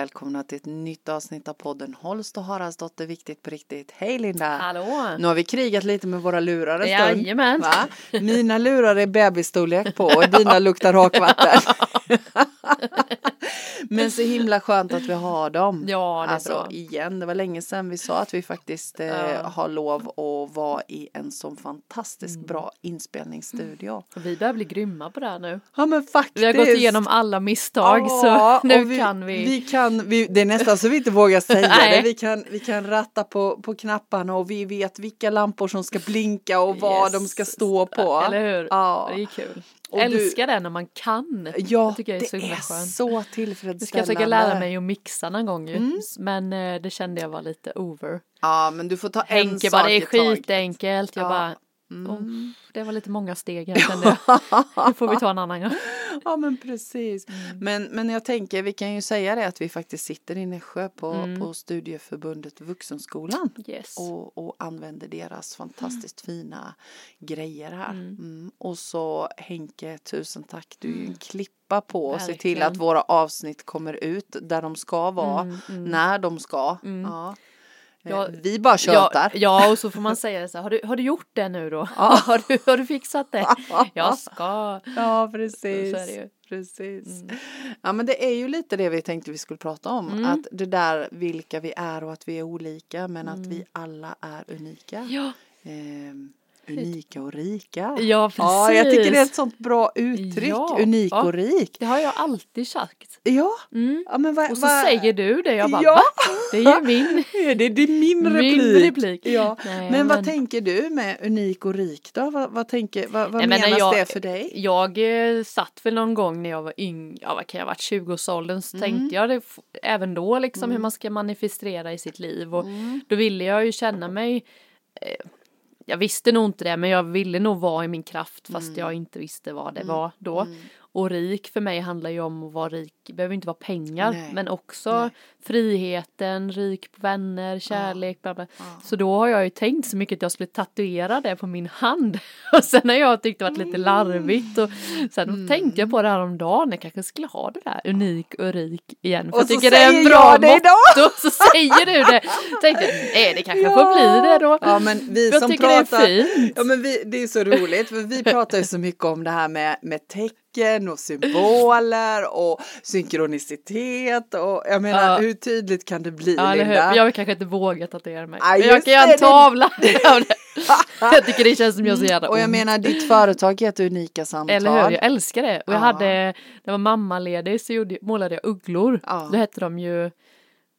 välkomna till ett nytt avsnitt av podden Holst och Haraldsdotter Viktigt på riktigt. Hej Linda! Hallå! Nu har vi krigat lite med våra lurar en stund. Jajamän! Va? Mina lurar är bebisstorlek på och dina luktar hakvatten. Men så himla skönt att vi har dem. Ja, det är alltså bra. igen, det var länge sedan vi sa att vi faktiskt eh, Ja. har lov att vara i en sån fantastiskt Mm. bra inspelningsstudio. Vi börjar bli grymma på det här nu. Ja men faktiskt. Vi har gått igenom alla misstag Ja, så nu och kan vi. vi kan vi, det är nästan så vi inte vågar säga det. Vi kan, vi kan ratta på, på knapparna och vi vet vilka lampor som ska blinka och vad Yes. de ska stå på. Eller hur? Ja. Det är kul. Och du- Älskar det när man kan. Ja, Det är så det är så ska tillfredsställande. jag försöka lära mig att mixa någon gång ju. Mm. Men eh, det kände jag var lite over. Ja, men du får ta en Henke sak bara det är skitenkelt. Jag Ja. bara Mm. det var lite många steg här kände jag. Det får vi ta en annan gång. Ja men precis. Mm. Men, men jag tänker vi kan ju säga det att vi faktiskt sitter i Nässjö på, Mm. på studieförbundet Vuxenskolan. Yes. och, och använder deras fantastiskt fina grejer här. Mm. Mm. Och så Henke, tusen tack. Du är ju en klippa på att se till Verkligen. att våra avsnitt kommer ut där de ska vara, Mm, mm. när de ska. Mm. Ja. Ja, Vi bara Ja, tjötar. ja, och så får man säga så här, har du, har du gjort det nu då? Ja. har, du, har du fixat det? Jag ska. Ja, precis. Precis. Mm. Ja, men det är ju lite det vi tänkte vi skulle prata om. Mm. Att det där vilka vi är och att vi är olika men att Mm. vi alla är unika. Ja, Ehm, unika och rika. ja precis. Ja, jag tycker det är ett sånt bra uttryck. Ja. Unik Ja. och rik. Det har jag alltid sagt. Ja, Mm. ja men vad... Och så vad- säger du det, jag bara Ja. va? Det är ju min. Det, det är min Min replik. replik. Ja. Nej, men vad men- tänker du med unik och rik då? Vad, vad, tänker, vad, vad Nej, men menas jag- det för dig? Jag eh, satt väl någon gång när jag var yng, ja vad kan jag ha varit, 20-årsåldern så Mm. tänkte jag det även då liksom hur man ska manifestera i sitt liv och Mm. då ville jag ju känna mig eh, jag visste nog inte det men jag ville nog vara i min kraft fast Mm. jag inte visste vad det var då. Och rik för mig handlar ju om att vara rik, det behöver inte vara pengar Nej. men också Nej. friheten, rik på vänner, kärlek, bla bla. Ja. Så då har jag ju tänkt så mycket att jag skulle tatuera det på min hand. Och sen har jag tyckt det varit lite larvigt och sen Mm. tänkte jag på det här om dagen. jag kanske skulle ha det där unik och rik igen. För Och jag så tycker det är en bra motto. Så säger du det. Tänkte nej det kanske får bli det då. Ja men vi Jag som tycker det är pratar, fint. ja men vi, det är så roligt för vi pratar ju så mycket om det här med, med tecken och symboler och synkronicitet och jag menar Ja. hur tydligt kan det bli Ja? Linda? Jag vill kanske inte våga tatuera mig. Ja, Men jag kan göra en det- tavla. Jag tycker det känns som jag så jävla Och jag ont. menar ditt företag heter Unika Samtal. Eller hur, jag älskar det. Och jag Ja. hade, när jag var mammaledig så gjorde, målade jag ugglor. Ja. Då hette de ju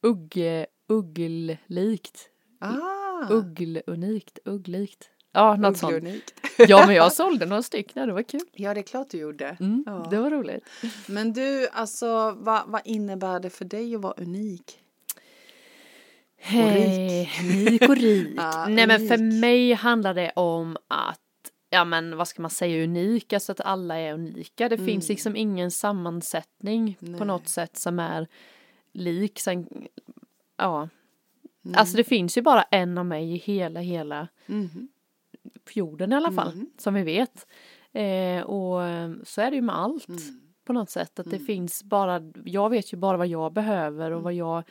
ugge, ugglikt. Ah, Ugglunikt, ugglikt. Ja, något sånt. Ja, men jag sålde några stycken, det var kul. Ja det är klart du gjorde. Mm, Ja. Det var roligt. Men du, alltså vad, vad innebär det för dig att vara unik? Hej, unik och rik. Ja, Nej men för unik. mig handlar det om att Ja men vad ska man säga unika så att alla är unika. Det finns Mm. liksom ingen sammansättning Nej. på något sätt som är lik. Sen, ja, Mm. alltså det finns ju bara en av mig i hela hela Mhm. jorden i alla fall Mm. som vi vet. Eh, och eh, så är det ju med allt Mm. på något sätt att det Mm. finns bara, jag vet ju bara vad jag behöver och Mm. vad jag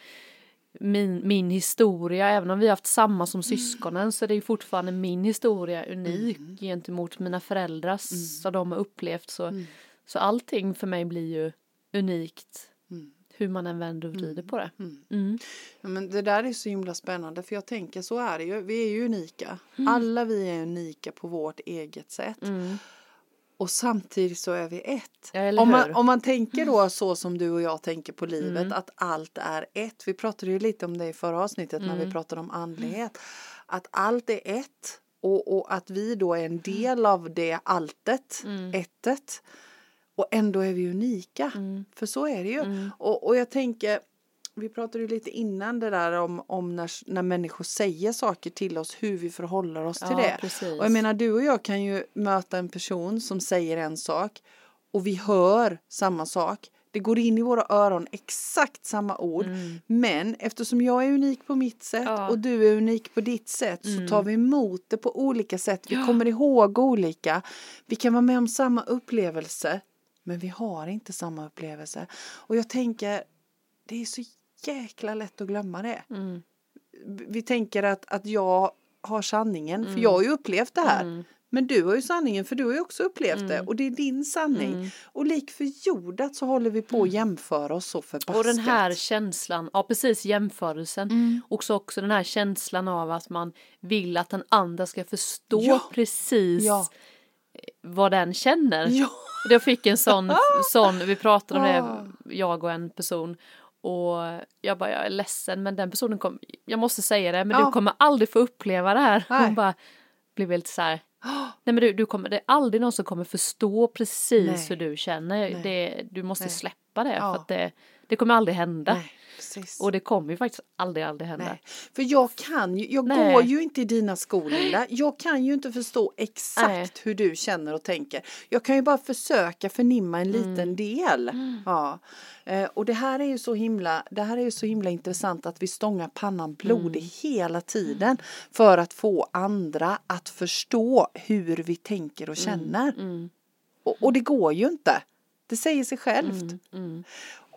min, min historia, även om vi har haft samma Mm. som syskonen så är det ju fortfarande min historia unik Mm. gentemot mina föräldrars Mm. så de har upplevt så, Mm. så allting för mig blir ju unikt Mm. Hur man än vänder och vrider Mm. på det. Mm. Mm. Ja, men det där är så himla spännande för jag tänker så är det ju. Vi är ju unika. Mm. Alla vi är unika på vårt eget sätt. Mm. Och samtidigt så är vi ett. Ja, Om man, om man tänker då så som du och jag tänker på livet, Mm. att allt är ett. Vi pratade ju lite om det i förra avsnittet när vi Mm. pratade om andlighet. Att allt är ett och, och att vi då är en del av det alltet, Mm. ettet. Och ändå är vi unika. Mm. För så är det ju. Mm. Och, och jag tänker, vi pratade ju lite innan det där om, om när, när människor säger saker till oss, hur vi förhåller oss till Ja, det. precis. Och jag menar du och jag kan ju möta en person som säger en sak och vi hör samma sak. Det går in i våra öron exakt samma ord. Mm. Men eftersom jag är unik på mitt sätt Ja. och du är unik på ditt sätt så Mm. tar vi emot det på olika sätt. Vi Ja. kommer ihåg olika. Vi kan vara med om samma upplevelse men vi har inte samma upplevelse. Och jag tänker det är så jäkla lätt att glömma det. Mm. Vi tänker att, att jag har sanningen, Mm. för jag har ju upplevt det här. Men du har ju sanningen för du har ju också upplevt Mm. det och det är din sanning. Och lik förjordat så håller vi på att jämföra oss så förbaskat. Mm. Och den här känslan, ja precis jämförelsen. Mm. Också också den här känslan av att man vill att den andra ska förstå Ja. precis Ja. vad den känner. Ja. Jag fick en sån, sån, vi pratade om Ah. det, jag och en person. Och jag bara, jag är ledsen men den personen kom, jag måste säga det, men Ja. du kommer aldrig få uppleva det här. Nej. Hon bara blev helt så här, nej men du, du kommer, det är aldrig någon som kommer förstå precis Nej. hur du känner. Det, du måste Nej. släppa det Ja. för att det, det kommer aldrig hända. Nej. Och det kommer ju faktiskt aldrig, aldrig hända. Nej. För jag kan ju, jag Nej. går ju inte i dina skor Linda. Jag kan ju inte förstå exakt hur du känner och tänker. Jag kan ju bara försöka förnimma en Mm. liten del. Ja. Eh, och det här är ju så himla, det här är ju så himla intressant att vi stångar pannan blodig Mm. hela tiden för att få andra att förstå hur vi tänker och känner. Mm. Och, och det går ju inte. Det säger sig självt. Mm.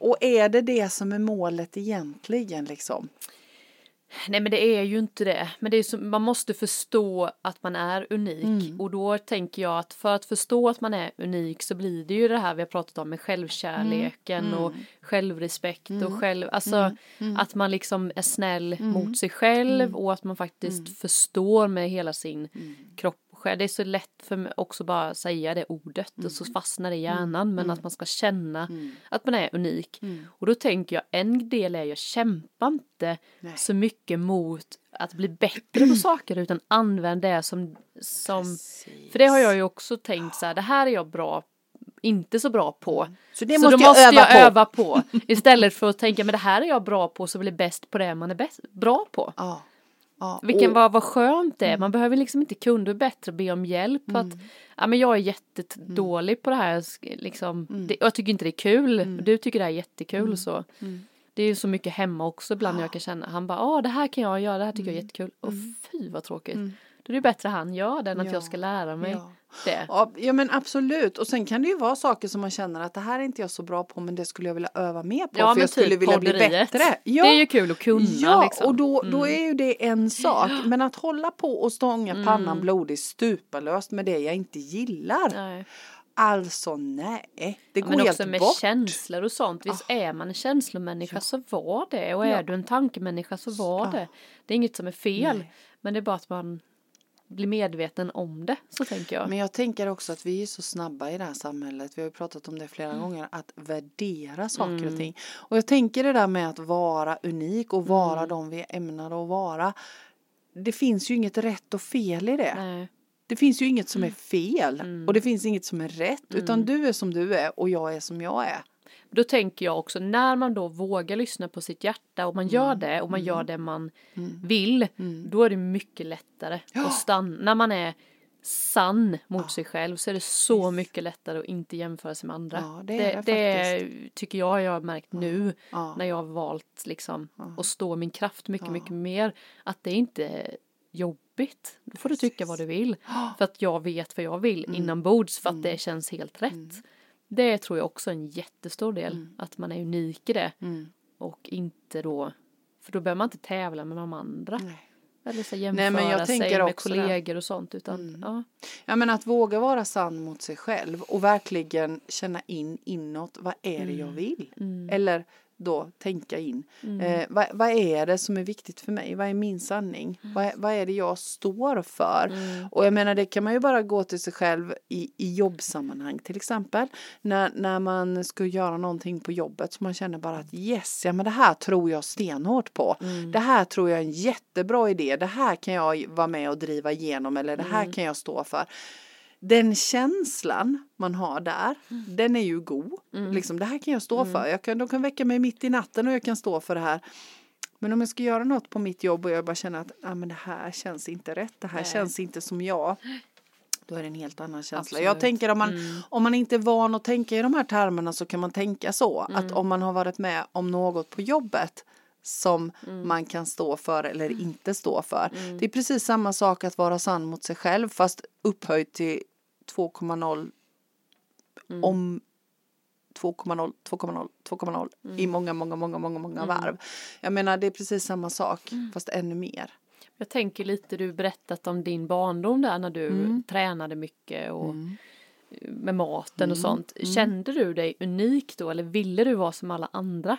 Och är det det som är målet egentligen liksom? Nej men det är ju inte det. Men det är så, man måste förstå att man är unik. Mm. Och då tänker jag att för att förstå att man är unik så blir det ju det här vi har pratat om med självkärleken Mm. och självrespekt och själv, alltså att man liksom är snäll mot sig själv och att man faktiskt förstår med hela sin kropp själ. Det är så lätt för mig också bara att säga det ordet och så fastnar det i hjärnan men att man ska känna att man är unik. Och då tänker jag en del är jag kämpar inte Nej. så mycket mot att bli bättre på saker utan använd det som, som för det har jag ju också tänkt så här, det här är jag bra inte så bra på. Så det så måste då jag måste öva jag på. öva på. Istället för att tänka men det här är jag bra på så blir bäst på det man är bäst, bra på. Ja. Ja. Vilken och- vad, vad skönt det är. Man behöver liksom inte kunna det bättre be om hjälp. För att, ja, men jag är jättedålig på det här. Liksom. Det, jag tycker inte det är kul. Du tycker det här är jättekul. Så. Det är ju så mycket hemma också ibland jag kan känna. Han bara, ja det här kan jag göra, det här tycker jag är jättekul. Och fy vad tråkigt. Då är det bättre han gör det än att Ja, jag ska lära mig ja. Det. Ja, ja men absolut och sen kan det ju vara saker som man känner att det här är inte jag så bra på men det skulle jag vilja öva mer på Ja, för men jag skulle typ vilja bli podderiet. bättre. Det är ju kul att kunna Ja, liksom. och då, då är ju det en sak. Men att hålla på och stånga pannan blodig stupalöst med det jag inte gillar. Nej. Alltså nej, det går Men helt också med bort. känslor och sånt. Visst är man en känslomänniska så var det. Och Ja. är du en tankemänniska så var Ja. det. Det är inget som är fel. Nej. Men det är bara att man blir medveten om det. Så tänker jag. Men jag tänker också att vi är så snabba i det här samhället. Vi har ju pratat om det flera Mm. gånger. Att värdera saker och ting. Och jag tänker det där med att vara unik och vara Mm. de vi är ämnade att vara. Det finns ju inget rätt och fel i det. Nej. Det finns ju inget som är fel. Mm. Och det finns inget som är rätt. Utan du är som du är och jag är som jag är. Då tänker jag också när man då vågar lyssna på sitt hjärta och man Mm. gör det och man gör det man vill. Då är det mycket lättare Ja. att stanna. När man är sann mot sig själv så är det så mycket lättare att inte jämföra sig med andra. Ja, det är det det tycker jag jag har märkt nu Ja. när jag har valt liksom att stå min kraft mycket, mycket mer. Att det inte är jobbigt. Då får du tycka vad du vill. För att jag vet vad jag vill Mm. inombords för att det känns helt rätt. Det tror jag också är en jättestor del. Att man är unik i det. Mm. Och inte då, för då behöver man inte tävla med de andra. Nej. Eller så Nej, jämföra men jag sig tänker med det. kollegor och sånt. Utan, ja. Ja men att våga vara sann mot sig själv och verkligen känna in inåt. Vad är det jag Mm. vill? Eller då tänka in. Eh, vad, vad är det som är viktigt för mig? Vad är min sanning? Mm. Vad, vad är det jag står för? Och jag menar det kan man ju bara gå till sig själv i, i jobbsammanhang till exempel. När, när man ska göra någonting på jobbet så man känner bara att yes, ja men det här tror jag stenhårt på. Mm. Det här tror jag är en jättebra idé. Det här kan jag vara med och driva igenom eller det Mm. här kan jag stå för den känslan man har där, Mm. den är ju god. Liksom, det här kan jag stå för. Jag kan, de kan väcka mig mitt i natten och jag kan stå för det här. Men om jag ska göra något på mitt jobb och jag bara känner att ah, men det här känns inte rätt, det här Nej. känns inte som jag. Då är det en helt annan känsla. Absolut. Jag tänker om man, Mm. om man inte är van att tänka i de här termerna så kan man tänka så. Att Mm. om man har varit med om något på jobbet som Mm. man kan stå för eller inte stå för. Det är precis samma sak att vara sann mot sig själv fast upphöjt till 2,0 Mm. om 2,0, 2,0, 2,0 i många, många, många, många, många varv. Jag menar det är precis samma sak fast ännu mer. Jag tänker lite, du berättat om din barndom där när du Mm. tränade mycket och med maten och sånt. Kände du dig unik då eller ville du vara som alla andra?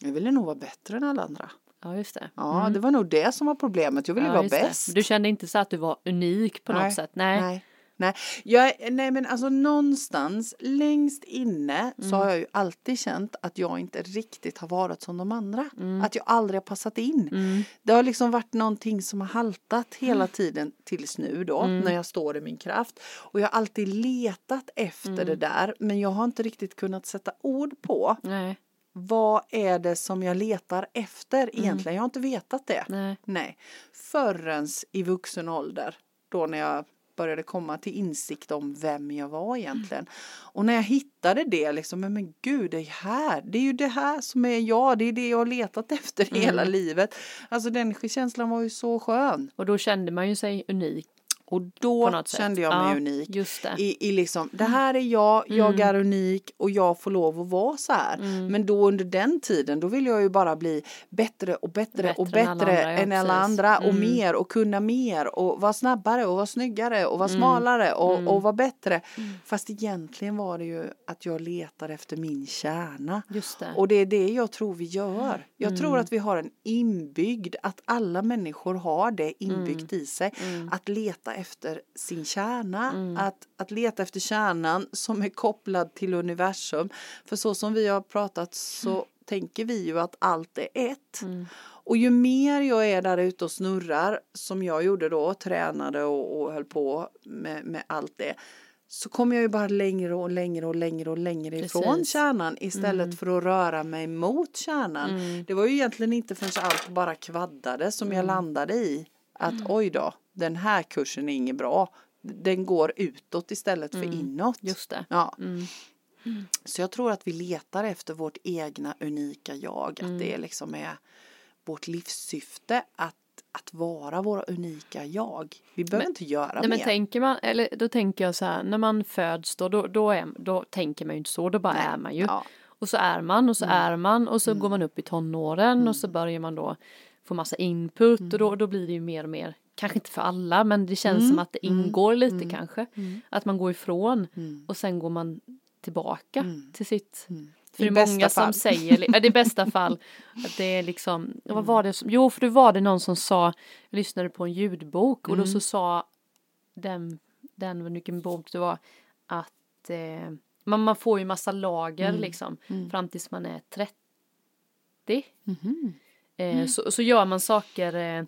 Jag ville nog vara bättre än alla andra. Ja, just det. Ja, det var nog det som var problemet. Jag ville Ja, vara just det. bäst. Du kände inte så att du var unik på något sätt? Nej. Nej. Nej. Jag, nej men alltså någonstans längst inne så Mm. har jag ju alltid känt att jag inte riktigt har varit som de andra. Mm. Att jag aldrig har passat in. Det har liksom varit någonting som har haltat hela Mm. tiden tills nu då när jag står i min kraft. Och jag har alltid letat efter Mm. det där men jag har inte riktigt kunnat sätta ord på Nej. Vad är det som jag letar efter egentligen. Jag har inte vetat det. Mm. Nej. Nej. Förrän i vuxen ålder. Då när jag började komma till insikt om vem jag var egentligen. Och när jag hittade det liksom, men, men gud det är här, det är ju det här som är jag, det är det jag har letat efter hela livet. Alltså den känslan var ju så skön. Och då kände man ju sig unik Och då kände jag mig Ja, unik. Just det. I, I liksom, det här är jag, jag är unik och jag får lov att vara så här. Men då under den tiden, då vill jag ju bara bli bättre och bättre, och Bättre än alla bättre andra, än alla andra och Mm. mer och kunna mer och vara snabbare och vara snyggare och vara smalare och, och vara bättre. Fast egentligen var det ju att jag letar efter min kärna. Just det. Och det är det jag tror vi gör. Jag tror att vi har en inbyggd, att alla människor har det inbyggt i sig. Att leta efter sin kärna, att, att leta efter kärnan som är kopplad till universum. För så som vi har pratat så tänker vi ju att allt är ett. Och ju mer jag är där ute och snurrar, som jag gjorde då, tränade och, och höll på med, med allt det, så kommer jag ju bara längre och längre och längre och längre ifrån Precis. kärnan istället för att röra mig mot kärnan. Det var ju egentligen inte förrän allt bara kvaddade som jag landade i att oj då, den här kursen är inget bra. Den går utåt istället för inåt. Just det. Ja. Mm. Så jag tror att vi letar efter vårt egna unika jag. Mm. Att det liksom är vårt livssyfte att, att vara våra unika jag. Vi behöver inte göra Nej men mer. tänker man, eller då tänker jag så här, när man föds då, då, då, är, då tänker man ju inte så, då bara är man ju. Ja. Och så är man och så Mm. är man och så går man upp i tonåren och så börjar man då få massa input och Mm. då, då blir det ju mer och mer, kanske inte för alla men det känns Mm. som att det ingår lite kanske. Att man går ifrån och sen går man tillbaka till sitt för I det är många fall. som säger, ja, det är bästa fall, att det är liksom, vad var det som, jo för då var det någon som sa, jag lyssnade på en ljudbok och då så sa den, den vilken bok det var, att eh, man, man får ju massa lager liksom fram tills man är 30. Eh, så, så gör man saker, eh,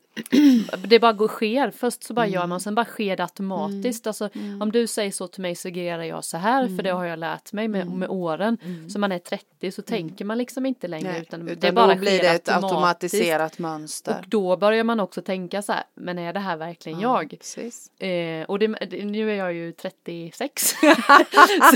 det bara går sker, först så bara gör man, sen bara sker det automatiskt. Alltså om du säger så till mig så agerar jag så här, för det har jag lärt mig med, med åren. Så man är 30 så tänker man liksom inte längre Nej, utan, utan det bara då blir sker det ett automatiserat mönster. Och då börjar man också tänka så här, men är det här verkligen jag? Precis. Eh, och det, nu är jag ju 36. så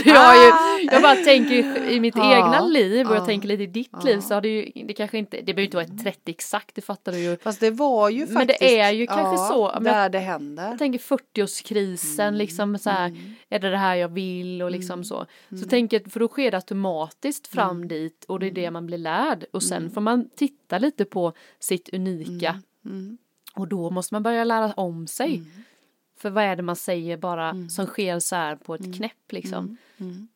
jag, ju, jag bara tänker i mitt Ja, egna liv och jag ja, tänker lite i ditt liv så har det ju, det kanske inte, det behöver inte vara ett 30 exakt, det fattar du ju. Fast det var ju faktiskt. Men det är ju kanske så, men Där det händer. Jag tänker 40-årskrisen, Mm, liksom så här, är det det här jag vill och liksom så. Mm. Så tänker jag, för då sker det automatiskt fram dit och det är det man blir lärd och sen får man titta lite på sitt unika. Mm. Och då måste man börja lära om sig. För vad är det man säger bara som sker så här på ett knäpp liksom.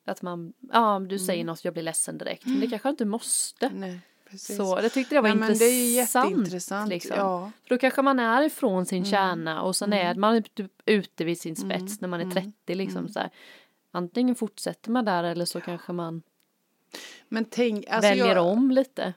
Att man, ja du säger något, jag blir ledsen direkt. Men det kanske jag inte måste. Nej, precis. Så det tyckte jag var men intressant. det är jätteintressant. Liksom. Ja. För då kanske man är ifrån sin kärna och sen är man typ ute vid sin spets när man är 30 liksom så här. Antingen fortsätter man där eller så kanske man Men tänk, alltså väljer jag, om lite.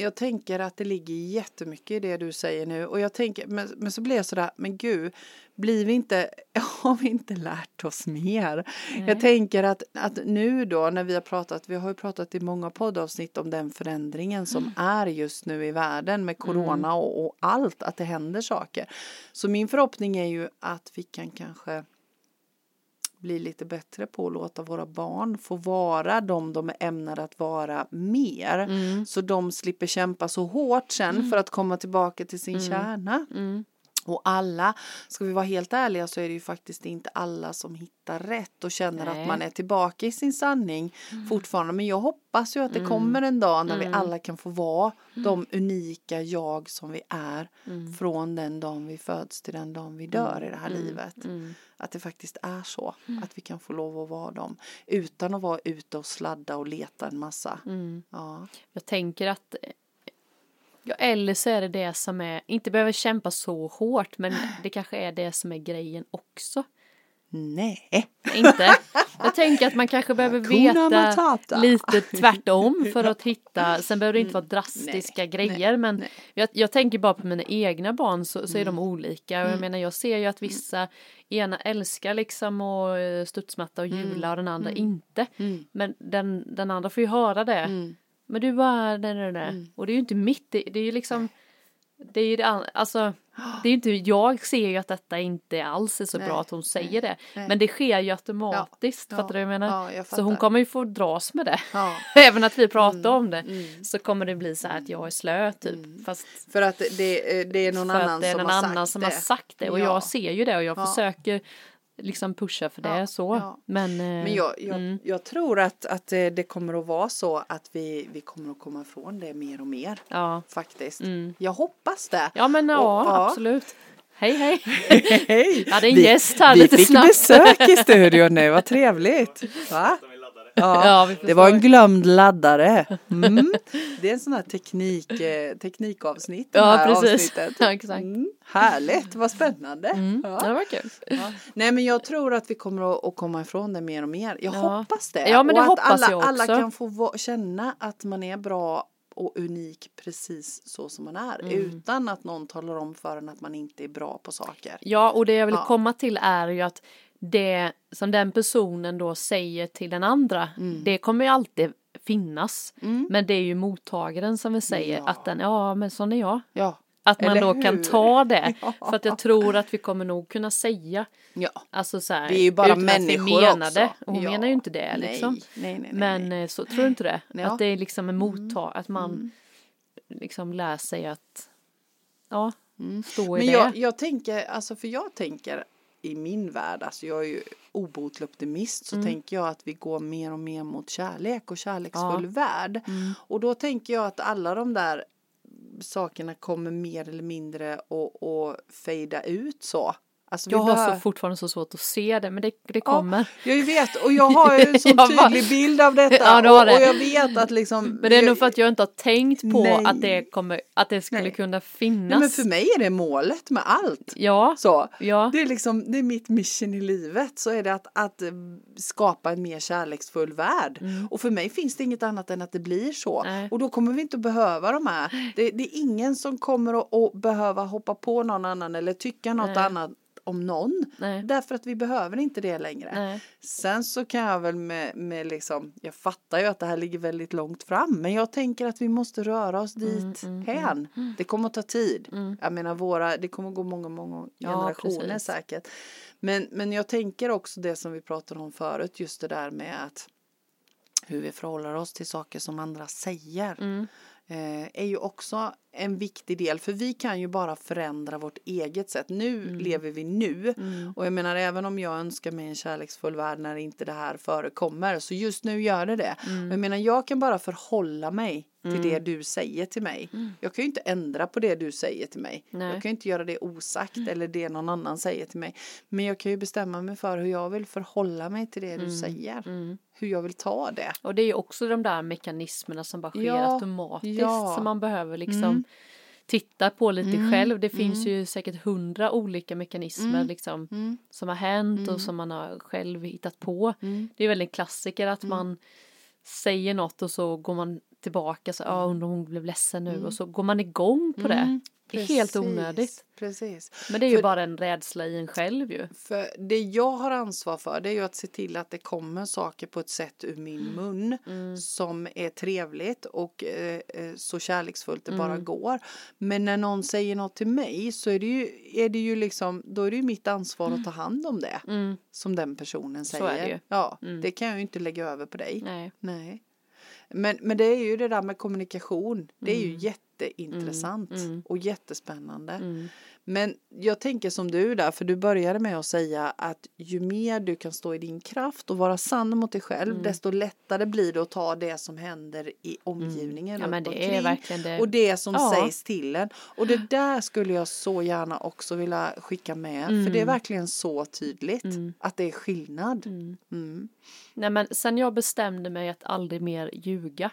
Jag tänker att det ligger jättemycket i det du säger nu och jag tänker, men, men så blir jag sådär, men gud, blir vi inte, har vi inte lärt oss mer? Jag tänker att, att nu då när vi har pratat, vi har ju pratat i många poddavsnitt om den förändringen som är just nu i världen med corona och, och allt, att det händer saker. Så min förhoppning är ju att vi kan kanske bli lite bättre på att låta våra barn få vara de de är ämnade att vara mer. Mm. Så de slipper kämpa så hårt sen för att komma tillbaka till sin kärna. Mm. Och alla, ska vi vara helt ärliga så är det ju faktiskt inte alla som hittar rätt och känner Nej. att man är tillbaka i sin sanning fortfarande. Men jag hoppas ju att det kommer en dag när vi alla kan få vara de unika jag som vi är från den dagen vi föds till den dagen vi dör i det här livet. Att det faktiskt är så, att vi kan få lov att vara dem utan att vara ute och sladda och leta en massa. Ja. Jag tänker att Ja, eller så är det det som är, inte behöver kämpa så hårt, men det kanske är det som är grejen också. Nej. Inte. Jag tänker att man kanske behöver veta lite tvärtom för att hitta, sen behöver det inte vara drastiska Mm. Nej, grejer men nej. Jag, jag tänker bara på mina egna barn så, så är Mm. de olika och jag menar jag ser ju att vissa ena älskar liksom eh, studsmatta och jula och den andra inte. Mm. Men den, den andra får ju höra det. Mm. Men du bara, nej, nej, nej. Och det är ju inte mitt, det, det är ju liksom det är ju det, alltså, det är ju inte, jag ser ju att detta inte alls är så Nej, bra att hon säger det. nej. Men det sker ju automatiskt, Ja, fattar du vad jag menar? ja, jag så hon kommer ju få dras med det. Ja. Även att vi pratar om det. mm. Så kommer det bli så här att jag är slö typ. Fast För att det, det är någon annan att det är som någon har annan sagt som det. har sagt det. Och Ja. jag ser ju det och jag Ja. försöker liksom pusha för det Ja, så. ja. Men, eh, Men jag, jag, mm. jag tror att, att det det kommer att vara så att vi, vi kommer att komma ifrån det mer och mer. ja. Faktiskt. Mm. Jag hoppas det. ja men ja, Och- absolut. Hej hej. Hej! Ja, det är en gäst här vi lite fick snabbt. besök i studion nu, vad trevligt. Va? Ja, det var en glömd laddare. Mm. Det är en sån här teknik, eh, teknikavsnitt. Ja, här precis. avsnittet. Ja, exakt. Mm. Härligt, vad spännande. Mm. Ja. Det var kul. Ja. Nej men jag tror att vi kommer att, komma ifrån det mer och mer. Jag Ja. hoppas det. Ja, men det och hoppas alla, jag alla också. kan få känna att man är bra och unik precis så som man är. Mm. Utan att någon talar om för en att man inte är bra på saker. Ja, och det jag vill komma till är ju att det som den personen då säger till den andra, det kommer ju alltid finnas. Mm. Men det är ju mottagaren som vi säger Ja. att den, ja men sån är jag. Ja. Att man Eller då hur? kan ta det. Ja. För att jag tror att vi kommer nog kunna säga, ja. alltså så här, Vi är ju bara människor menar också. Och hon menar ju inte det liksom. Nej, nej, nej. Men eh, så tror du inte det? Mm. Att det är liksom en mottag, att man liksom lär sig att, ja, Mm. Men jag, jag tänker, alltså för jag tänker i min värld, alltså jag är ju obotlig optimist, så Mm. tänker jag att vi går mer och mer mot kärlek och kärleksfull Ja. värld. Mm. Och då tänker jag att alla de där sakerna kommer mer eller mindre att, fejda ut så. Alltså Jag har behöver- så fortfarande så svårt att se det, men det, det kommer. Jag vet och jag har ju en sån bara- tydlig bild av detta Ja, har och, det. och jag vet att liksom Men det är nog för att jag inte har tänkt på Nej. att det kommer, att det skulle Nej. kunna Nej, finnas. men för mig är det målet med allt. Ja, Så. ja, Det är liksom, det är mitt mission i livet så är det att, att eh, skapa en mer kärleksfull värld. Och för mig finns det inget annat än att det blir så. Mm. Nej. Och då kommer vi inte att behöva de här. Det, det är ingen som kommer att, att behöva hoppa på någon annan eller tycka något Nej. annat om någon. nej, Därför att vi behöver inte det längre. nej. Sen så kan jag väl med, med liksom, jag fattar ju att det här ligger väldigt långt fram, men jag tänker att vi måste röra oss Mm, dit hän. Det kommer att ta tid. Jag menar våra, det kommer att gå många, många Ja, generationer precis. säkert. Men, men jag tänker också det som vi pratade om förut, just det där med att hur vi förhåller oss till saker som andra säger. Mm. Eh, är ju också en viktig del för vi kan ju bara förändra vårt eget sätt. Nu Mm. lever vi nu och jag menar även om jag önskar mig en kärleksfull värld när inte det här förekommer så just nu gör det det. Mm. Och jag menar jag kan bara förhålla mig till det du säger till mig. Jag kan ju inte ändra på det du säger till mig. Mm. Nej. Jag kan ju inte göra det osagt eller det någon annan säger till mig. Men jag kan ju bestämma mig för hur jag vill förhålla mig till det du säger. Mm. Hur jag vill ta det. Och det är ju också de där mekanismerna som bara sker Ja, automatiskt ja. Mm. som man behöver liksom titta på lite själv. Det finns ju säkert hundra olika mekanismer Mm. liksom som har hänt och som man har själv hittat på. Det är väl en klassiker att Mm. man säger något och så går man tillbaka så ja undrar om hon blev ledsen nu och så går man igång på det. Det är helt Mm. Onödigt. Precis. Men det är ju För- bara en rädsla i en själv ju. För det jag har ansvar för det är ju att se till att det kommer saker på ett sätt ur min mun som är trevligt och eh, eh, så kärleksfullt det bara går. Men när någon säger något till mig så är det ju, är det ju liksom, då är det ju mitt ansvar att ta hand om det Mm. som den personen säger. det. Ja, det kan jag ju inte lägga över på dig. Nej. Nej. Men, men det är ju det där med kommunikation. Det är ju mm. Mm. jätteintressant och jättespännande. Men jag tänker som du där, för du började med att säga att ju mer du kan stå i din kraft och vara sann mot dig själv, mm. desto lättare blir det att ta det som händer i omgivningen. Mm. Ja, men det är verkligen det. Och det som ja. sägs till en. Och det där skulle jag så gärna också vilja skicka med, mm. för det är mm. verkligen så tydligt mm. att det är skillnad. Mm. Nej, men sen jag bestämde mig att aldrig mer ljuga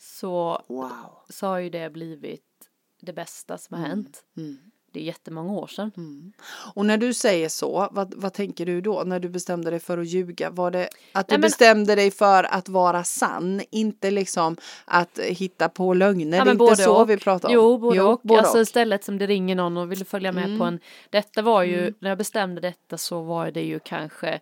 så, wow. så har ju det blivit det bästa som har hänt. Mm det är jättemånga år sedan. Mm. Och när du säger så, vad, vad tänker du då när du bestämde dig för att ljuga? Var det att du Nej, men, bestämde dig för att vara sann, inte liksom att hitta på lögner? Ja, det är inte så och. vi pratar om. Jo, både jo, och. Både alltså och. istället som det ringer någon och vill följa med mm. på en. Detta var ju, mm. när jag bestämde detta så var det ju kanske,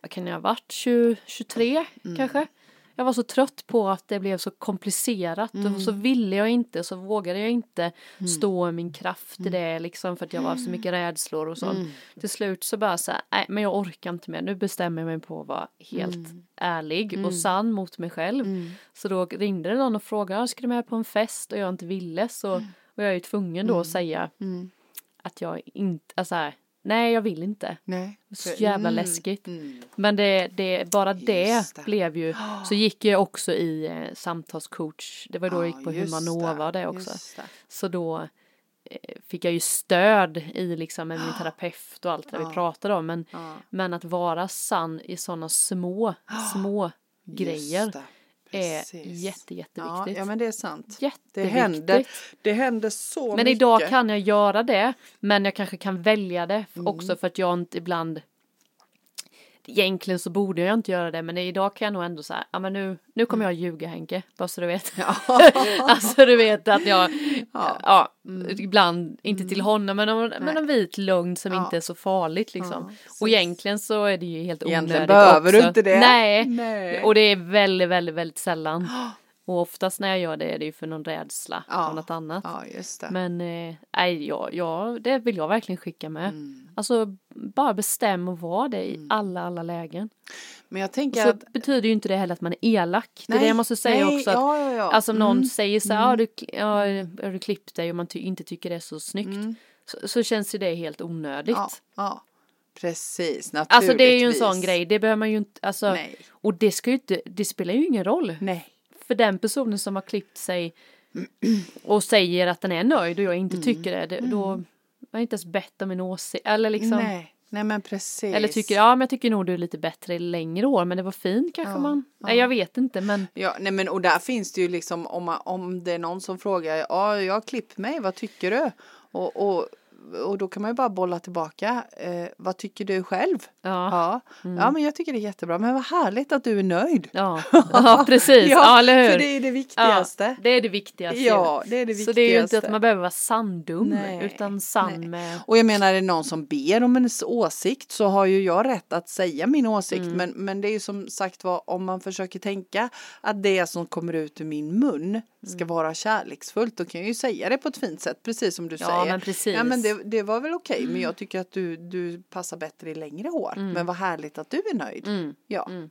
vad kan jag ha varit, 20, 23 mm. kanske? Jag var så trött på att det blev så komplicerat mm. och så ville jag inte så vågade jag inte mm. stå i min kraft i mm. det liksom för att jag var så mycket rädslor och sånt. Mm. Till slut så bara så här, nej men jag orkar inte mer, nu bestämmer jag mig på att vara helt mm. ärlig och mm. sann mot mig själv. Så då ringde det någon och frågade, ska du med på en fest och jag inte ville så var jag ju tvungen då att säga att jag inte, alltså här, Nej, jag vill inte. Nej. Så jävla mm, läskigt. Mm. Men det, det, bara det, det, blev ju, så gick jag också i eh, samtalscoach, det var då jag gick på Humanova det, det också. Det. Så då eh, fick jag ju stöd i liksom med min terapeut och allt det vi pratade om. Men, men att vara sann i sådana små, små grejer är jätte, jätteviktigt. Ja, ja, men det är sant. Det händer, det händer så men mycket. Men idag kan jag göra det, men jag kanske kan välja det mm. också för att jag inte ibland Egentligen så borde jag inte göra det men idag kan jag nog ändå säga, ja men nu, nu kommer jag ljuga Henke, bara så du vet. Ja. alltså du vet att jag, ja, ja mm. ibland, inte till mm. honom men, om, men en vit lögn som ja. inte är så farligt liksom. och egentligen så är det ju helt onödigt Egentligen behöver också. du inte det. Nej. Nej, och det är väldigt, väldigt, väldigt sällan. Och oftast när jag gör det är det ju för någon rädsla ja. av något annat. Ja, just det. Men eh, nej, ja, ja, det vill jag verkligen skicka med. Mm. Alltså bara bestäm och var det i mm. alla, alla lägen. Men jag tänker så att... betyder ju inte det heller att man är elak. Nej, det är det jag måste säga nej, också. Att, ja, ja, ja. Alltså om någon mm. säger så här, mm. du, ja, har du klippt dig och man ty inte tycker det är så snyggt. Mm. Så, så, känns ju det helt onödigt. Ja, ja. Precis, naturligtvis. Alltså det är ju en sån grej, det behöver man ju inte, alltså. Nej. Och det ska ju inte, det spelar ju ingen roll. Nej för den personen som har klippt sig och säger att den är nöjd och jag inte mm. tycker det, det då har jag inte ens bett om en åsikt eller liksom Nej. Nej men precis. Eller tycker, ja men jag tycker nog du är lite bättre i längre år men det var fint kanske ja, man. Ja. Nej jag vet inte men. Ja nej men och där finns det ju liksom om, man, om det är någon som frågar ja jag har klippt mig vad tycker du? Och, och och då kan man ju bara bolla tillbaka. Eh, vad tycker du själv? Ja. Ja. Mm. ja, men jag tycker det är jättebra. Men vad härligt att du är nöjd. Ja, ja precis. ja, ja, eller hur? För det är det viktigaste. Ja, det är det viktigaste. Ja, det är det viktigaste. Så det är ju inte att man behöver vara sanndum Nej. utan sann med. Och jag menar, är det någon som ber om en åsikt så har ju jag rätt att säga min åsikt. Mm. Men, men det är ju som sagt var om man försöker tänka att det som kommer ut ur min mun ska mm. vara kärleksfullt, då kan jag ju säga det på ett fint sätt, precis som du säger. Men precis. Ja, men det, det var väl okej, okay, men jag tycker att du, du passar bättre i längre hår. Mm. Men vad härligt att du är nöjd. Mm. Ja. Mm.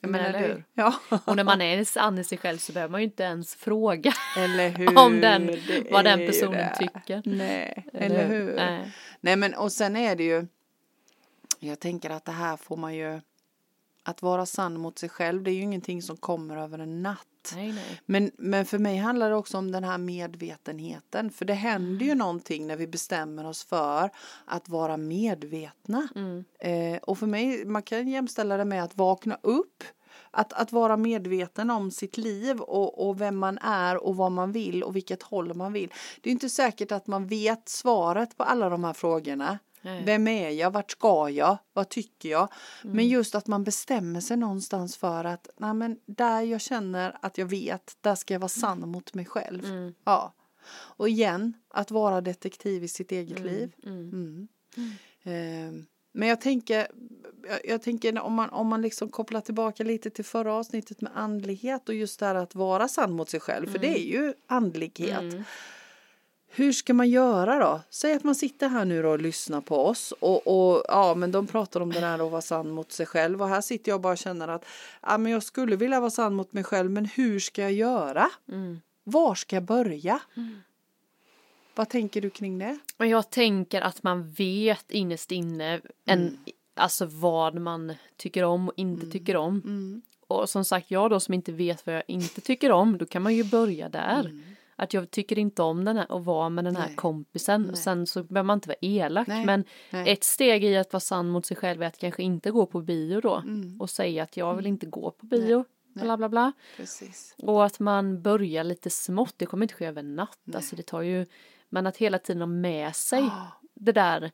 Jag menar, eller hur? Ja. Och när man är sann i sig själv så behöver man ju inte ens fråga hur? om den, vad den personen tycker. Nej, eller, eller hur? Nej. Nej, men och sen är det ju, jag tänker att det här får man ju, att vara sann mot sig själv, det är ju ingenting som kommer över en natt. Nej, nej. Men, men för mig handlar det också om den här medvetenheten. För det händer ju någonting när vi bestämmer oss för att vara medvetna. Mm. Eh, och för mig, man kan jämställa det med att vakna upp. Att, att vara medveten om sitt liv och, och vem man är och vad man vill och vilket håll man vill. Det är inte säkert att man vet svaret på alla de här frågorna. Nej. Vem är jag? Vart ska jag? Vad tycker jag? Mm. Men just att man bestämmer sig någonstans för att nej men där jag känner att jag vet, där ska jag vara sann mm. mot mig själv. Mm. Ja. Och igen, att vara detektiv i sitt eget mm. liv. Eh, men jag tänker, jag, jag, tänker om man, om man liksom kopplar tillbaka lite till förra avsnittet med andlighet och just det här att vara sann mot sig själv, för det är ju andlighet. Hur ska man göra då? Säg att man sitter här nu och lyssnar på oss och, och ja, men de pratar om det här att vara sann mot sig själv och här sitter jag och bara känner att ja, men jag skulle vilja vara sann mot mig själv, men hur ska jag göra? Mm. Var ska jag börja? Mm. Vad tänker du kring det? Jag tänker att man vet innerst inne en, Mm. alltså vad man tycker om och inte tycker om. Mm. Och som sagt, jag då som inte vet vad jag inte tycker om, då kan man ju börja där. Mm. Att jag tycker inte om den här och vara med den här Nej. kompisen. Nej. Och sen så behöver man inte vara elak. Nej. Men ett steg i att vara sann mot sig själv är att kanske inte gå på bio då. Mm. Och säga att jag vill inte gå på bio. Bla bla bla. Precis. Och att man börjar lite smått. Det kommer inte ske över en natt. Alltså det tar ju. Men att hela tiden ha med sig Ah, det där.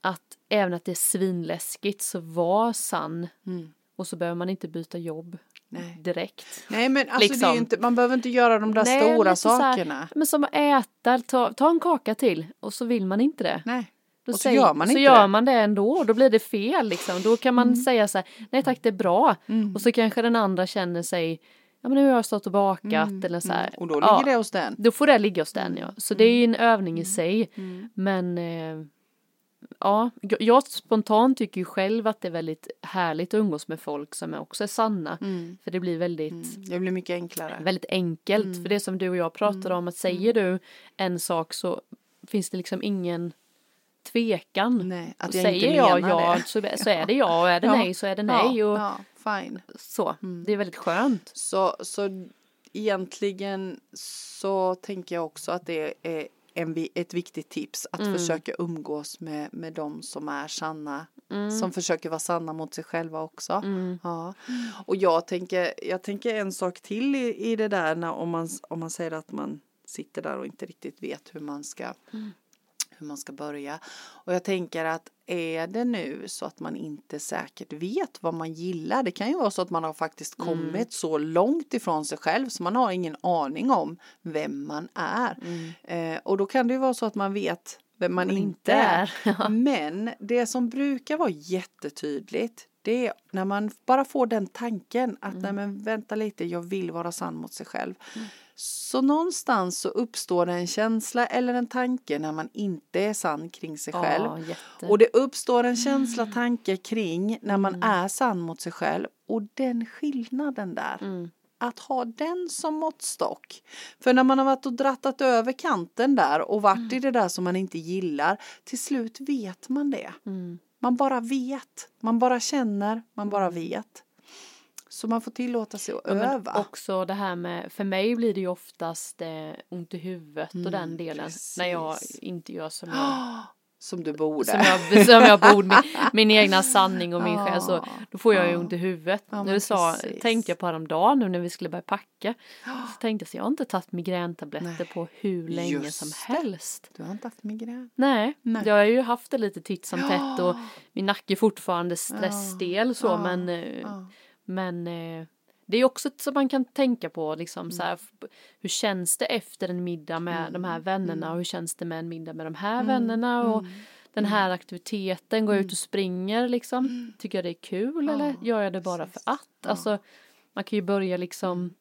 Att även att det är svinläskigt så var sann. Mm. Och så behöver man inte byta jobb Nej. direkt. Nej men alltså Liksom. inte, man behöver inte göra de där Nej, stora så här- sakerna. Men som att äta, ta, ta en kaka till och så vill man inte det. Nej. Då Och så säger- gör man så inte gör det. man det ändå, då blir det fel liksom. Då kan man säga så här, nej tack det är bra. Mm. Och så kanske den andra känner sig, ja men nu har jag stått och bakat Mm, eller så här. Och då ja, ligger det hos den. Då får det ligga hos den ja. Så det är ju en övning i sig. Mm. Men eh, ja, jag- spontant tycker ju själv att det är väldigt härligt att umgås med folk som också är sanna. Mm. För det blir väldigt Mm. Det blir mycket enklare. väldigt enkelt. Mm. För det som du och jag pratade om, att säger du en sak så finns det liksom ingen tvekan. Nej, att jag säger inte jag ja det. så, så är det ja och är det Ja. nej så är det nej. Ja, Och ja, fine. så. Mm. Det är väldigt skönt. Så, så egentligen så tänker jag också att det är en, ett viktigt tips att Mm. försöka umgås med, med de som är sanna. Mm. Som försöker vara sanna mot sig själva också. Mm. Ja. Och jag tänker, jag tänker en sak till i, i det där när, om, man, om man säger att man sitter där och inte riktigt vet hur man ska Mm. Hur man ska börja. Och jag tänker att är det nu så att man inte säkert vet vad man gillar. Det kan ju vara så att man har faktiskt Mm. kommit så långt ifrån sig själv så man har ingen aning om vem man är. Mm. Eh, och då kan det ju vara så att man vet vem man Men inte är. Ja. Men det som brukar vara jättetydligt det är när man bara får den tanken att nej men vänta lite, jag vill vara sann mot sig själv. Så någonstans så uppstår det en känsla eller en tanke när man inte är sann kring sig själv. Jätte. Och det uppstår en känsla, tanke kring när man är sann mot sig själv. Och den skillnaden där, Mm. att ha den som måttstock. För när man har varit och drattat över kanten där och varit i det där som man inte gillar, till slut vet man det. Mm. Man bara vet, man bara känner, man bara vet. Så man får tillåta sig att Ja, öva. också det här med, för mig blir det ju oftast eh, ont i huvudet och den Mm, delen. När jag precis. inte gör som jag, Som du borde. som jag, som jag borde, min, min egna sanning och min själ. Så då får jag ju ont i huvudet. Ja, nu men sa, precis. tänkte jag på häromdagen nu när vi skulle börja packa. Så tänkte jag så jag har inte tagit migräntabletter Nej, på hur länge just som helst. Du har inte haft migrän? Nej, Nej. jag har ju haft det lite titt som tätt och min nacke är fortfarande stressstel så Ja, men, eh, Ja. Men eh, det är också som man kan tänka på liksom Mm. så här, hur känns det efter en middag med de här vännerna och hur känns det med en middag med de här Mm. vännerna och den här aktiviteten, går jag ut och springer liksom, tycker jag det är kul eller Mm. Gör jag det bara för att? Alltså man kan ju börja liksom,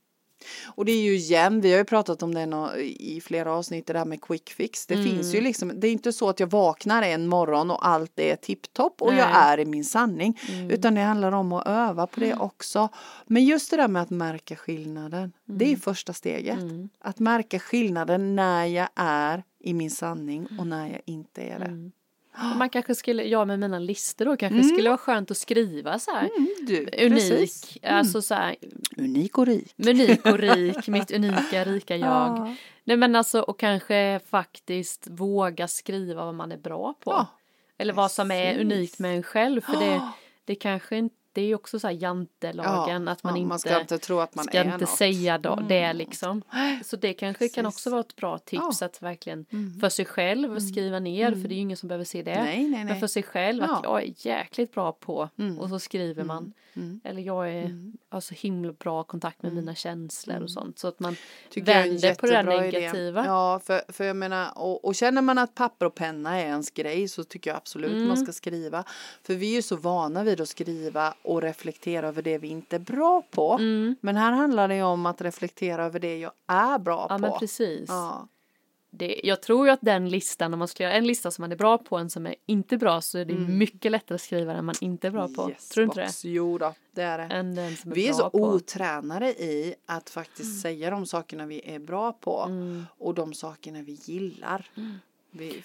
Och det är ju igen, vi har ju pratat om det i flera avsnitt, det där med quick fix. Det Mm. finns ju liksom, det är inte så att jag vaknar en morgon och allt är tipptopp och jag Nej. är i min sanning. Utan det handlar om att öva på det också. Men just det där med att märka skillnaden, det är första steget. mm, Att märka skillnaden när jag är i min sanning och när jag inte är det. Man kanske skulle, jag med mina listor då kanske Mm. skulle vara skönt att skriva så här Mm, du, unik, precis. Mm. alltså så här Unik och rik. unik och rik, mitt unika rika jag. Ja. Nej men alltså och kanske faktiskt våga skriva vad man är bra på. Ja, Eller vad som är precis. unikt med en själv för det, Ja. det kanske inte, det är också så här jantelagen att man ja, inte man ska inte tro att man ska är inte något. säga då, Mm. det liksom. Så det kanske kan Precis. också vara ett bra tips Ja. att verkligen Mm. för sig själv skriva ner för det är ju ingen som behöver se det. Nej, nej, Men nej. för sig själv att Ja. jag är jäkligt bra på Mm. och så skriver man. Mm. Eller jag är, Mm. har så himla bra kontakt med mina känslor och sånt. Så att man Tycker vänder på det jättebra idé. negativa. Ja, för, för jag menar, och, och känner man att papper och penna är ens grej så tycker jag absolut Mm. man ska skriva. För vi är ju så vana vid att skriva och reflektera över det vi inte är bra på. Mm. Men här handlar det ju om att reflektera över det jag är bra Ja på. men precis. Ja. det, jag tror ju att den listan, om man ska göra en lista som man är bra på, en som är inte bra, så är det Mm. mycket lättare att skriva den man inte är bra på. Yes, tror du inte det? box. Jo då, det är det. Än den som är Vi är så på. otränade i att faktiskt säga de sakerna vi är bra på Mm. och de sakerna vi gillar.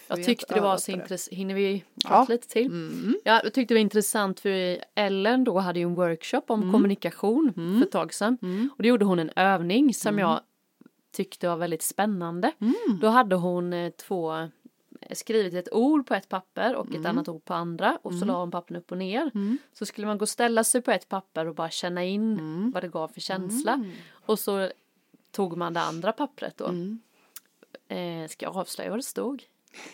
Jag tyckte det var så intressant, hinner vi Ja. lite till? Mm. Ja, jag tyckte det var intressant för Ellen då hade ju en workshop om Mm. kommunikation för ett tag sedan. Och då gjorde hon en övning som jag tyckte var väldigt spännande. Mm. Då hade hon eh, två eh, skrivit ett ord på ett papper och Mm. ett annat ord på andra och så la hon pappren upp och ner. Så skulle man gå och ställa sig på ett papper och bara känna in Mm. vad det gav för känsla. Och så tog man det andra pappret då. Mm. Eh, ska jag avslöja vad det stod?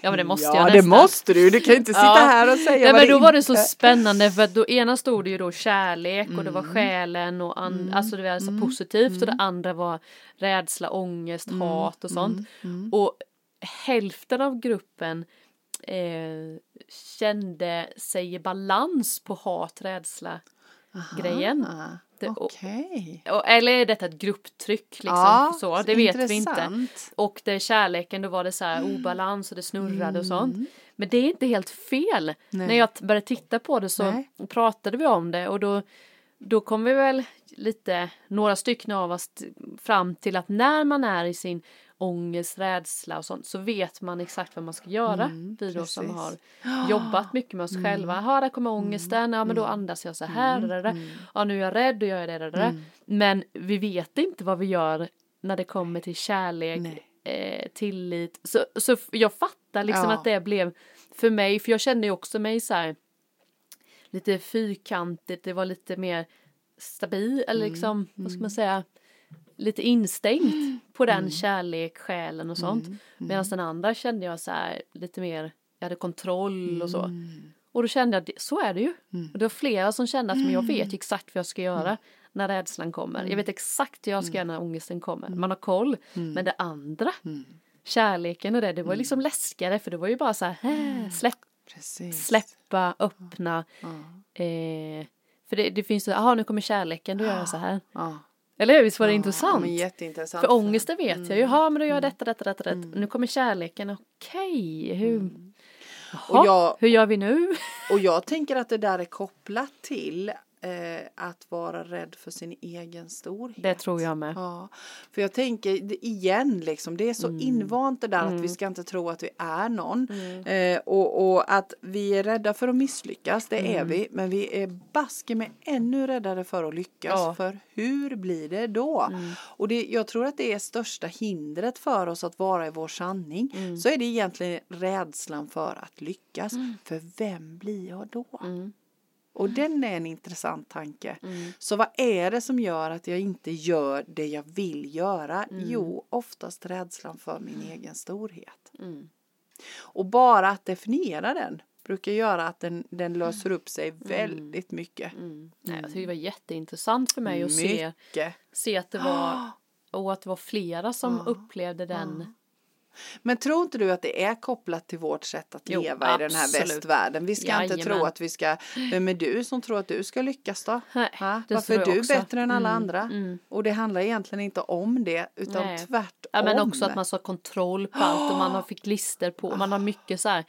Ja men det måste ja, jag det nästan. måste du. Du kan ju inte sitta Ja. här och säga Nej men då var det så spännande för att då ena stod det ju då kärlek och det var Mm. själen och an, alltså det var så positivt och det andra var rädsla, ångest, Mm. hat och sånt. Och hälften av gruppen eh, kände sig i balans på hat, rädsla grejen. Ah, Det- och- Okej. Och, eller är detta ett grupptryck liksom? Ja, så, det vet vi inte. intressant. Och det kärleken då var det så här Mm. obalans och det snurrade och sånt. Men det är inte helt fel. Nej. När jag började titta på det så Nej. pratade vi om det och då, då kom vi väl lite, några stycken av oss fram till att när man är i sin ångest, rädsla och sånt så vet man exakt vad man ska göra. vi då som Mm, precis. har jobbat mycket med oss själva. Ja, där kommer ångesten, ja men då andas jag så här. där, där, där. Ja, nu är jag rädd och gör jag det, där, där. Men vi vet inte vad vi gör när det kommer till kärlek, eh, tillit. Så, så jag fattar liksom Ja. att det blev för mig, för jag kände ju också mig så här lite fyrkantigt, det var lite mer stabil, eller liksom, vad ska man säga, lite instängt på den kärlek, själen och sånt. Medan den andra kände jag så här lite mer, jag hade kontroll och så. Och då kände jag, så är det ju. Och det var flera som kände att men jag vet ju exakt vad jag ska göra när rädslan kommer. Jag vet exakt vad jag ska göra när ångesten kommer. Man har koll. Men det andra, kärleken och det, det var liksom läskigare för det var ju bara så här, "Äh, släpp, Precis. släppa, öppna. Eh, för det, det finns så, jaha nu kommer kärleken, då gör jag så här. Ja. Eller hur, visst var det Ja, intressant? jätteintressant. För ångesten vet jag ju, jaha men då gör jag detta, detta, detta, detta. Mm. Nu kommer kärleken, okej, hur, Och Jaha, jag- hur gör vi nu? Och jag tänker att det där är kopplat till eh, att vara rädd för sin egen storhet. Det tror jag med. Ja, för jag tänker igen liksom, det är så Mm. invant det där att vi ska inte tro att vi är någon. Eh, och, och att vi är rädda för att misslyckas, det Mm. är vi. Men vi är baske med ännu räddare för att lyckas. Ja. Mm. För hur blir det då? Och det, jag tror att det är största hindret för oss att vara i vår sanning. Mm. Så är det egentligen rädslan för att lyckas. För vem blir jag då? Mm. Och den är en intressant tanke. Så vad är det som gör att jag inte gör det jag vill göra? Jo, oftast rädslan för min egen storhet. Mm. Och bara att definiera den brukar göra att den, den löser upp sig väldigt mycket. Mm. Nej, jag tycker det var jätteintressant för mig att se, Mycket. se att det var och att det var flera som upplevde den. Men tror inte du att det är kopplat till vårt sätt att Jo, leva i den här västvärlden? Vi ska inte tro Jajamän. att vi ska, vem är du som tror att du ska lyckas då? Nej, Ha? Varför är du också. bättre än alla Mm, andra? mm. Och det handlar egentligen inte om det utan Nej. tvärtom. Ja men också att man ska ha kontroll på allt och man har fick lister på man har mycket så här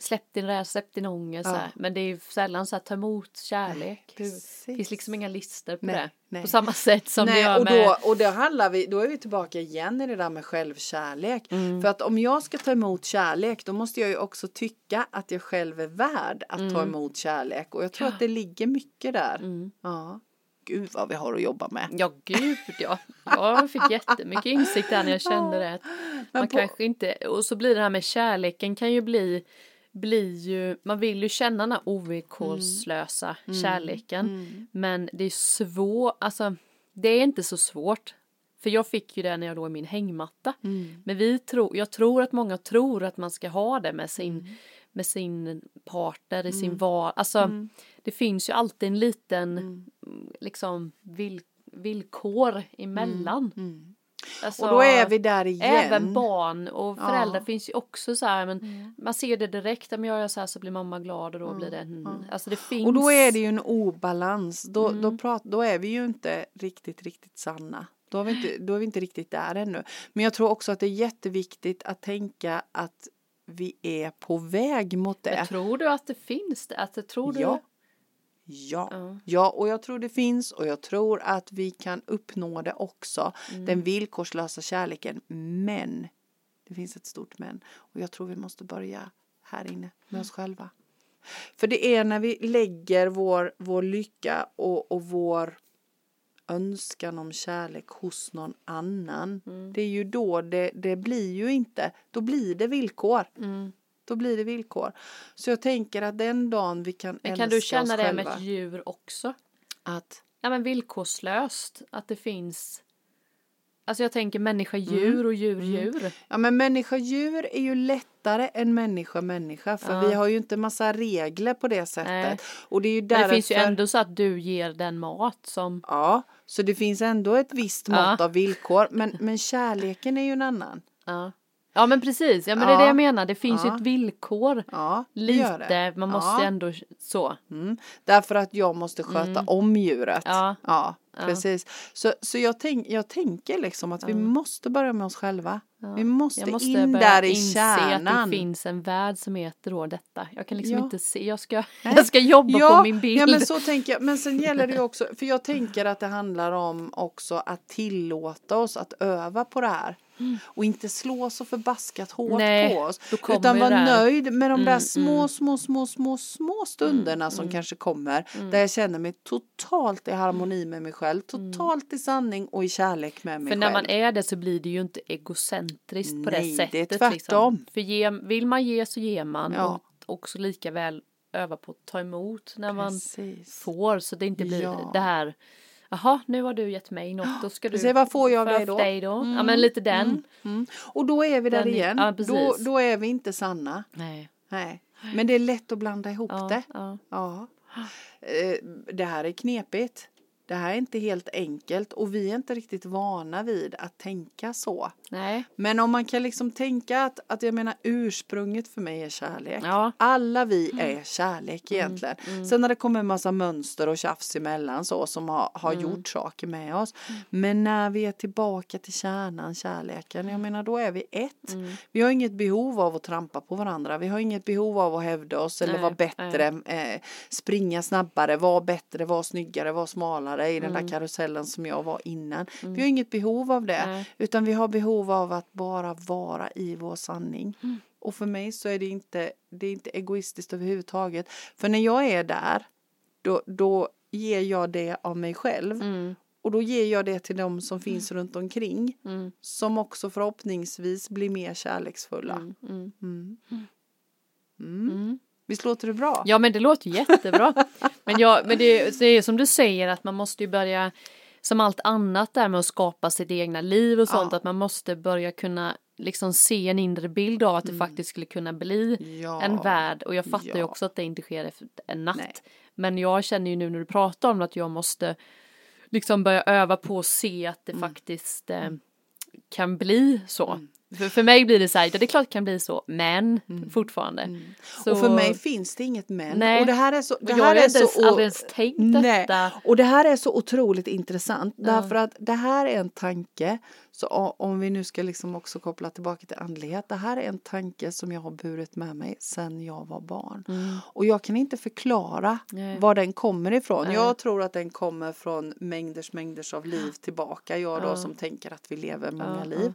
släpp din rädsla, släpp din ångest här. Men det är ju sällan så här ta emot kärlek. Det precis. finns liksom inga lister på Nej, det. nej. På samma sätt som det Nej, gör och, med då, och då handlar vi, då är vi tillbaka igen i det där med självkärlek. Mm. För att om jag ska ta emot kärlek då måste jag ju också tycka att jag själv är värd att Mm. ta emot kärlek. Och jag tror att det ligger mycket där. Ja. Gud vad vi har att jobba med. Ja gud ja. Jag fick jättemycket insikt där när jag kände det. Att man på- kanske inte, och så blir det här med kärleken kan ju bli blir ju, man vill ju känna den här ovillkorslösa Mm. kärleken. Men det är svårt, alltså det är inte så svårt. För jag fick ju det när jag låg i min hängmatta. Mm. Men vi tror, jag tror att många tror att man ska ha det med sin, med sin partner i sin var. Alltså det finns ju alltid en liten mm, liksom vill, villkor emellan. Alltså, Och då är vi där igen. Även barn och föräldrar Ja. Mm. finns ju också så här men man ser det direkt om jag gör så här så blir mamma glad och då blir det mm. Alltså det finns Och då är det ju en obalans. Då, Mm. då, prat, då är vi ju inte riktigt, riktigt sanna. Då är, vi inte, då är vi inte riktigt där ännu. Men jag tror också att det är jätteviktigt att tänka att vi är på väg mot det. Men tror du att det finns det? Att, tror du? Ja. Ja. ja. ja, och jag tror det finns och jag tror att vi kan uppnå det också. Mm. Den villkorslösa kärleken. Men, det finns ett stort men. Och jag tror vi måste börja här inne med oss själva. För det är när vi lägger vår, vår lycka och, och vår önskan om kärlek hos någon annan. Mm. Det är ju då det, det blir ju inte, då blir det villkor. Mm. Då blir det villkor. Så jag tänker att den dagen vi kan men Kan du känna det med ett djur också? Att? Ja men villkorslöst. Att det finns Alltså jag tänker människa djur mm. och djur mm. djur. Ja men människa djur är ju lättare än människa människa för ja. vi har ju inte massa regler på det sättet. Nej. Och det är ju därför... Men det finns ju ändå så att du ger den mat som. Ja, så det finns ändå ett visst mått ja. av villkor men, men kärleken är ju en annan. Ja. Ja men precis, ja men det är det jag menar, det finns ju ett villkor. Lite, man måste ändå så. Mm. Därför att jag måste sköta mm. om djuret. Ja. Ja. Precis. Så, så jag, tänk, jag tänker liksom att vi måste börja med oss själva. Vi måste, måste in där i kärnan. att det finns en värld som heter då detta. Jag kan liksom inte se, jag ska, jag ska jobba på min bild. Ja men så tänker jag, men sen gäller det ju också, för jag tänker att det handlar om också att tillåta oss att öva på det här. Mm. Och inte slå så förbaskat hårt Nej, på oss. Utan vara nöjd med de mm, där små, mm. små, små, små, små stunderna mm, som mm. kanske kommer. Mm. Där jag känner mig totalt i harmoni med mig själv. Totalt i sanning och i kärlek med mig själv. För när man är det så blir det ju inte egocentriskt på Nej, det sättet. det är liksom. tvärtom. Liksom. För ge, vill man ge så ger man. Ja. Och också lika väl öva på att ta emot när Precis. man får. Så det inte blir ja. det här Jaha, nu har du gett mig något, då ska du Se, vad får jag dig då? Dig då? Mm. Ja men lite den. Mm. Mm. Och då är vi där den igen. Ja, då, då är vi inte sanna. Nej. Nej. Men det är lätt att blanda ihop ja, det. Ja. ja. Eh, det här är knepigt. Det här är inte helt enkelt och vi är inte riktigt vana vid att tänka så. Nej. Men om man kan liksom tänka att, att jag menar ursprunget för mig är kärlek. Ja. Alla vi mm. är kärlek mm, egentligen. Mm. Mm. Sen har det kommit en massa mönster och tjafs emellan så som har, har mm. gjort saker med oss. Mm. Men när vi är tillbaka till kärnan, kärleken, jag menar då är vi ett. Vi har inget behov av att trampa på varandra. Vi har inget behov av att hävda oss eller vara bättre, eh, springa snabbare, vara bättre, vara snyggare, vara smalare i den där karusellen som jag var innan. Vi har inget behov av det, Nej. utan vi har behov av att bara vara i vår sanning. Mm. Och för mig så är det inte, det är inte egoistiskt överhuvudtaget. För när jag är där, då, då ger jag det av mig själv. Mm. Och då ger jag det till dem som finns mm. runt omkring. Mm. Som också förhoppningsvis blir mer kärleksfulla. Visst låter det bra? Ja men det låter jättebra. men, jag, men det, det är som du säger att man måste ju börja som allt annat där med att skapa sitt egna liv och sånt, ja. att man måste börja kunna liksom se en inre bild av att det mm. faktiskt skulle kunna bli ja. en värld och jag fattar ja. ju också att det inte sker efter en natt. Nej. Men jag känner ju nu när du pratar om att jag måste liksom börja öva på att se att det mm. faktiskt eh, kan bli så. Mm. För, för mig blir det så här, ja det är klart det kan bli så, men mm. fortfarande. Mm. Så, och för mig finns det inget men. Nej. Och det här är så, det här jag är så, aldrig ens tänkt nej. detta. Och det här är så otroligt intressant ja. därför att det här är en tanke, så om vi nu ska liksom också koppla tillbaka till andlighet, det här är en tanke som jag har burit med mig sedan jag var barn. Mm. Och jag kan inte förklara nej. var den kommer ifrån. Nej. Jag tror att den kommer från mängders mängders av liv tillbaka, jag då ja. som tänker att vi lever många liv.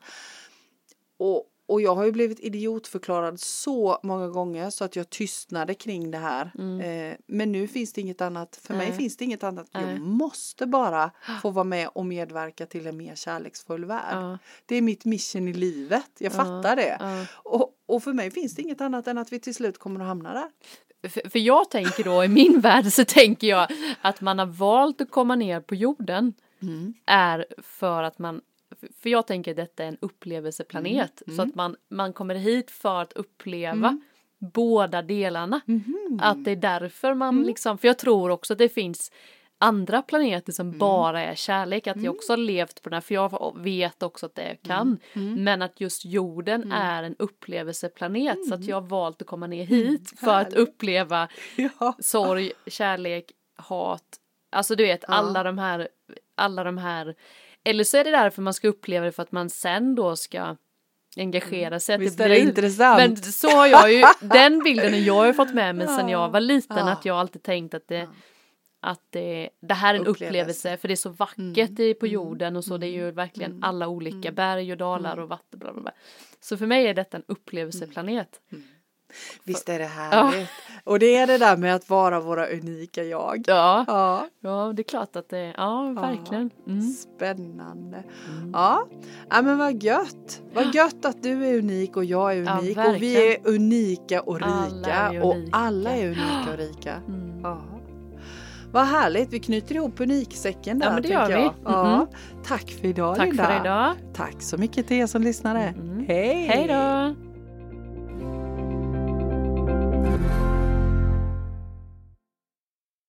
Och, och jag har ju blivit idiotförklarad så många gånger så att jag tystnade kring det här. Mm. Eh, men nu finns det inget annat, för Nej. mig finns det inget annat. Nej. Jag måste bara få vara med och medverka till en mer kärleksfull värld. Ja. Det är mitt mission i livet, jag ja. fattar det. Ja. Och, och för mig finns det inget annat än att vi till slut kommer att hamna där. För, för jag tänker då i min värld så tänker jag att man har valt att komma ner på jorden mm. är för att man för jag tänker att detta är en upplevelseplanet mm. så att man, man kommer hit för att uppleva mm. båda delarna. Mm. Att det är därför man mm. liksom, för jag tror också att det finns andra planeter som mm. bara är kärlek, att jag mm. också har levt på den här, för jag vet också att det kan, men att just jorden är en upplevelseplanet så att jag har valt att komma ner hit för att uppleva ja. sorg, kärlek, hat, alltså du vet alla de här, alla de här Eller så är det därför man ska uppleva det för att man sen då ska engagera sig. Visst det är det blir, intressant? Men så har jag ju, den bilden har jag ju fått med mig sen jag var liten Ja. att jag alltid tänkt att det att det, det här är en upplevelse. Upplevelse. för det är så vackert i, på jorden och så det är ju verkligen alla olika berg och dalar och vatten bla bla bla. Så för mig är detta en upplevelseplanet. Visst är det härligt? Och det är det där med att vara våra unika jag. Ja. Ja, ja, det är klart att det, ja verkligen. Mm. spännande. Ja. ja, men vad gött. Vad gött att du är unik och jag är Ja, unik och vi är unika och Alla rika är och alla är unika och rika. Mm. Ja. Vad härligt, vi knyter ihop uniksäcken där Ja, men det gör vi. jag. Ja. Mm. Tack för idag Tack Linda. för idag. Tack så mycket till er som lyssnade. Mm. Hej! Hej då!